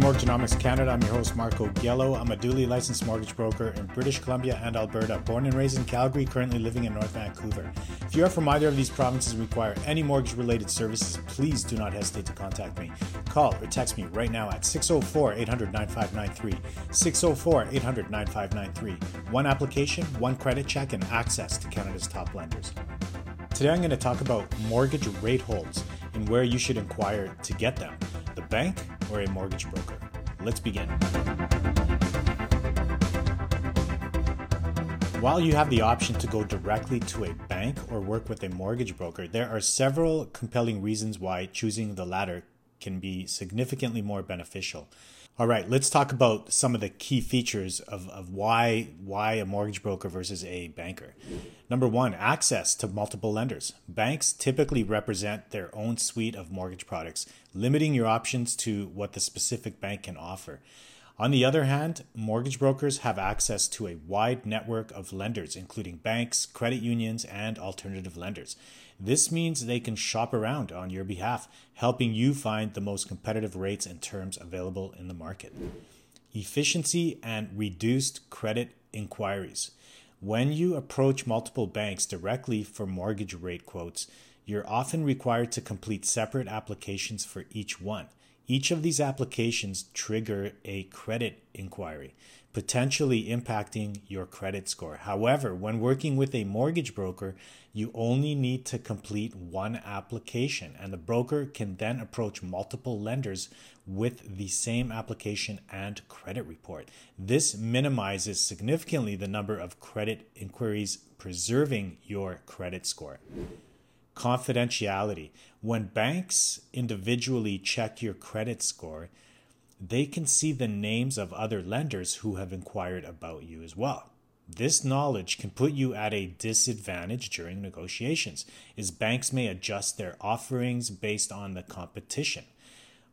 To Mortgagenomics Canada. I'm your host, Marko Gelo. I'm a duly licensed mortgage broker in British Columbia and Alberta. Born and raised in Calgary, currently living in North Vancouver. If you are from either of these provinces and require any mortgage related services, please do not hesitate to contact me. Call or text me right now at 604 800 9593. 604 800 9593. One application, one credit check, and access to Canada's top lenders. Today I'm going to talk about mortgage rate holds and where you should inquire to get them the bank or a mortgage broker. Let's begin. While you have the option to go directly to a bank or work with a mortgage broker, there are several compelling reasons why choosing the latter can be significantly more beneficial. All right, let's talk about some of the key features of, of why why a mortgage broker versus a banker. Number one, access to multiple lenders. Banks typically represent their own suite of mortgage products, limiting your options to what the specific bank can offer. On the other hand, mortgage brokers have access to a wide network of lenders, including banks, credit unions, and alternative lenders. This means they can shop around on your behalf, helping you find the most competitive rates and terms available in the market. Efficiency and reduced credit inquiries. When you approach multiple banks directly for mortgage rate quotes, you're often required to complete separate applications for each one. Each of these applications trigger a credit inquiry, potentially impacting your credit score. However, when working with a mortgage broker, you only need to complete one application, and the broker can then approach multiple lenders with the same application and credit report. This minimizes significantly the number of credit inquiries, preserving your credit score confidentiality. When banks individually check your credit score, they can see the names of other lenders who have inquired about you as well. This knowledge can put you at a disadvantage during negotiations, as banks may adjust their offerings based on the competition.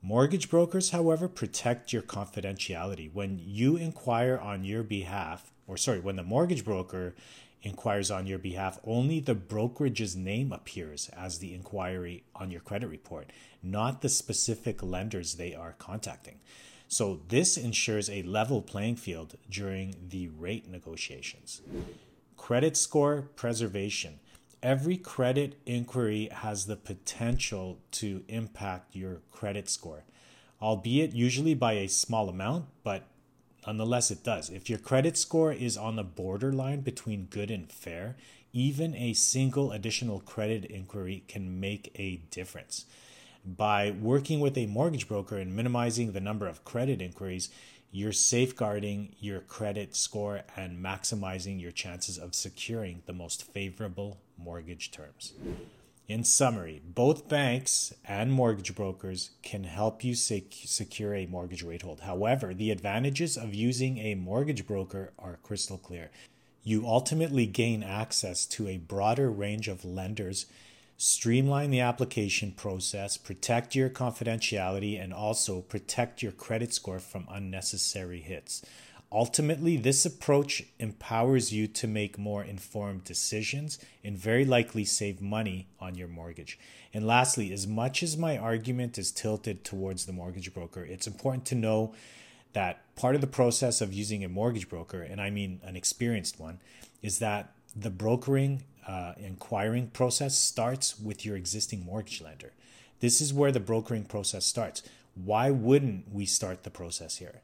Mortgage brokers, however, protect your confidentiality. When you inquire on your behalf, or sorry, when the mortgage broker inquires on your behalf, only the brokerage's name appears as the inquiry on your credit report, not the specific lenders they are contacting. So, this ensures a level playing field during the rate negotiations. Credit score preservation. Every credit inquiry has the potential to impact your credit score, albeit usually by a small amount, but Nonetheless, it does. If your credit score is on the borderline between good and fair, even a single additional credit inquiry can make a difference. By working with a mortgage broker and minimizing the number of credit inquiries, you're safeguarding your credit score and maximizing your chances of securing the most favorable mortgage terms. In summary, both banks and mortgage brokers can help you sec- secure a mortgage rate hold. However, the advantages of using a mortgage broker are crystal clear. You ultimately gain access to a broader range of lenders, streamline the application process, protect your confidentiality, and also protect your credit score from unnecessary hits. Ultimately, this approach empowers you to make more informed decisions and very likely save money on your mortgage. And lastly, as much as my argument is tilted towards the mortgage broker, it's important to know that part of the process of using a mortgage broker, and I mean an experienced one, is that the brokering uh, inquiring process starts with your existing mortgage lender. This is where the brokering process starts. Why wouldn't we start the process here?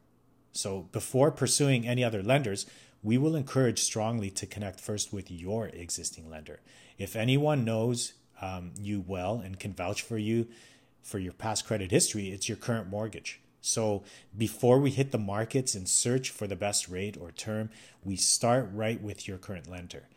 So before pursuing any other lenders, we will encourage strongly to connect first with your existing lender. If anyone knows um, you well and can vouch for you for your past credit history, it's your current mortgage. So before we hit the markets and search for the best rate or term, we start right with your current lender.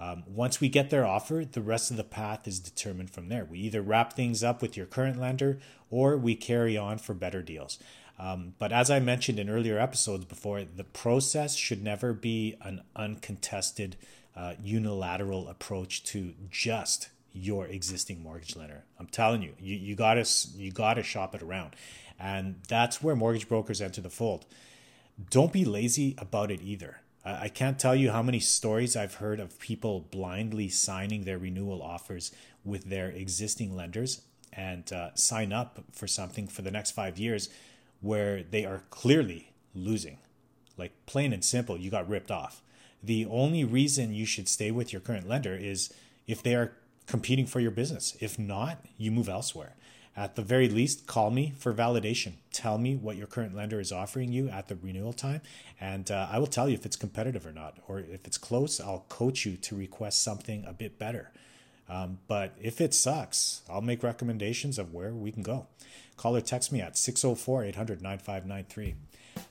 Um, once we get their offer, the rest of the path is determined from there. We either wrap things up with your current lender or we carry on for better deals. Um, but as I mentioned in earlier episodes before, the process should never be an uncontested, uh, unilateral approach to just your existing mortgage lender. I'm telling you, you, you gotta you gotta shop it around, and that's where mortgage brokers enter the fold. Don't be lazy about it either. I can't tell you how many stories I've heard of people blindly signing their renewal offers with their existing lenders and uh, sign up for something for the next five years where they are clearly losing. Like plain and simple, you got ripped off. The only reason you should stay with your current lender is if they are competing for your business. If not, you move elsewhere. At the very least, call me for validation. Tell me what your current lender is offering you at the renewal time, and uh, I will tell you if it's competitive or not. Or if it's close, I'll coach you to request something a bit better. Um, but if it sucks, I'll make recommendations of where we can go. Call or text me at 604 800 9593.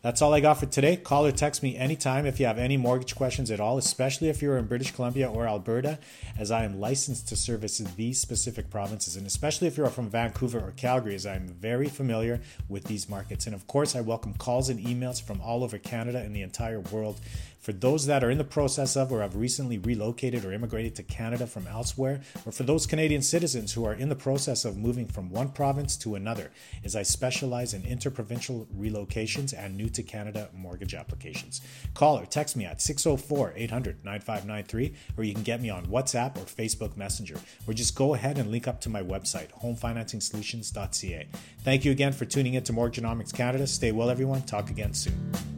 That's all I got for today. Call or text me anytime if you have any mortgage questions at all, especially if you're in British Columbia or Alberta, as I am licensed to service these specific provinces, and especially if you're from Vancouver or Calgary, as I'm very familiar with these markets. And of course, I welcome calls and emails from all over Canada and the entire world. For those that are in the process of or have recently relocated or immigrated to Canada from elsewhere, or for those Canadian citizens who are in the process of moving from one province to another, as I specialize in interprovincial relocations and new to Canada mortgage applications. Call or text me at 604 800 9593, or you can get me on WhatsApp or Facebook Messenger, or just go ahead and link up to my website, homefinancingsolutions.ca. Thank you again for tuning in to Mortgagenomics Canada. Stay well, everyone. Talk again soon.